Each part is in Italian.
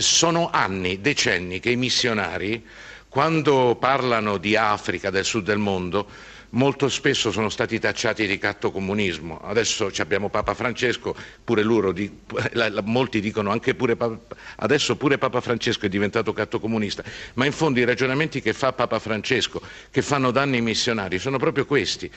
sono anni, decenni che i missionari, quando parlano di Africa, del sud del mondo, molto spesso sono stati tacciati di cattocomunismo. Adesso abbiamo Papa Francesco, pure di, molti dicono anche pure Papa, adesso pure Papa Francesco è diventato cattocomunista, ma in fondo i ragionamenti che fa Papa Francesco, che fanno danni ai missionari, sono proprio questi,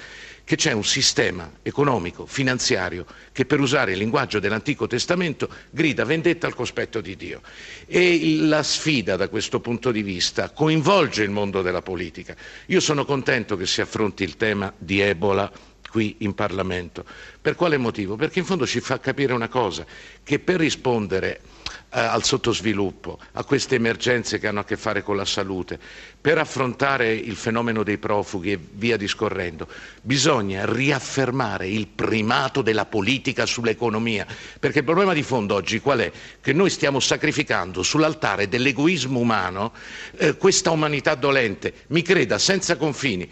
che c'è un sistema economico, finanziario, che per usare il linguaggio dell'Antico Testamento grida vendetta al cospetto di Dio. E la sfida da questo punto di vista coinvolge il mondo della politica. Io sono contento che si affronti il tema di Ebola qui in Parlamento. Per quale motivo? Perché in fondo ci fa capire una cosa, che per rispondere eh, al sottosviluppo, a queste emergenze che hanno a che fare con la salute, per affrontare il fenomeno dei profughi e via discorrendo, bisogna riaffermare il primato della politica sull'economia, perché il problema di fondo oggi qual è? Che noi stiamo sacrificando sull'altare dell'egoismo umano eh, questa umanità dolente, mi creda, senza confini.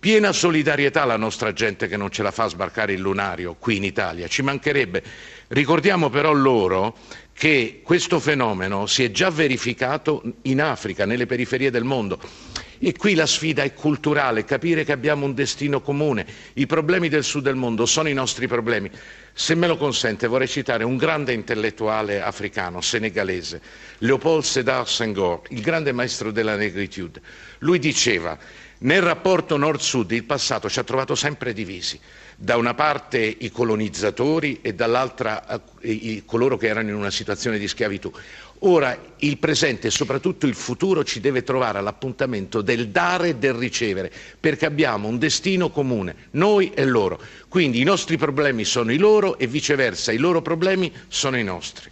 Piena solidarietà alla nostra gente che non ce la fa sbarcare il lunario qui in Italia, ci mancherebbe. Ricordiamo però loro che questo fenomeno si è già verificato in Africa, nelle periferie del mondo. E qui la sfida è culturale, capire che abbiamo un destino comune. I problemi del sud del mondo sono i nostri problemi. Se me lo consente vorrei citare un grande intellettuale africano, senegalese, Leopold Sedar Senghor, il grande maestro della negritude. Lui diceva nel rapporto nord-sud il passato ci ha trovato sempre divisi, da una parte i colonizzatori e dall'altra eh, coloro che erano in una situazione di schiavitù. Ora il presente e soprattutto il futuro ci deve trovare all'appuntamento del dare e del ricevere, perché abbiamo un destino comune, noi e loro. Quindi i nostri problemi sono i loro e viceversa i loro problemi sono i nostri.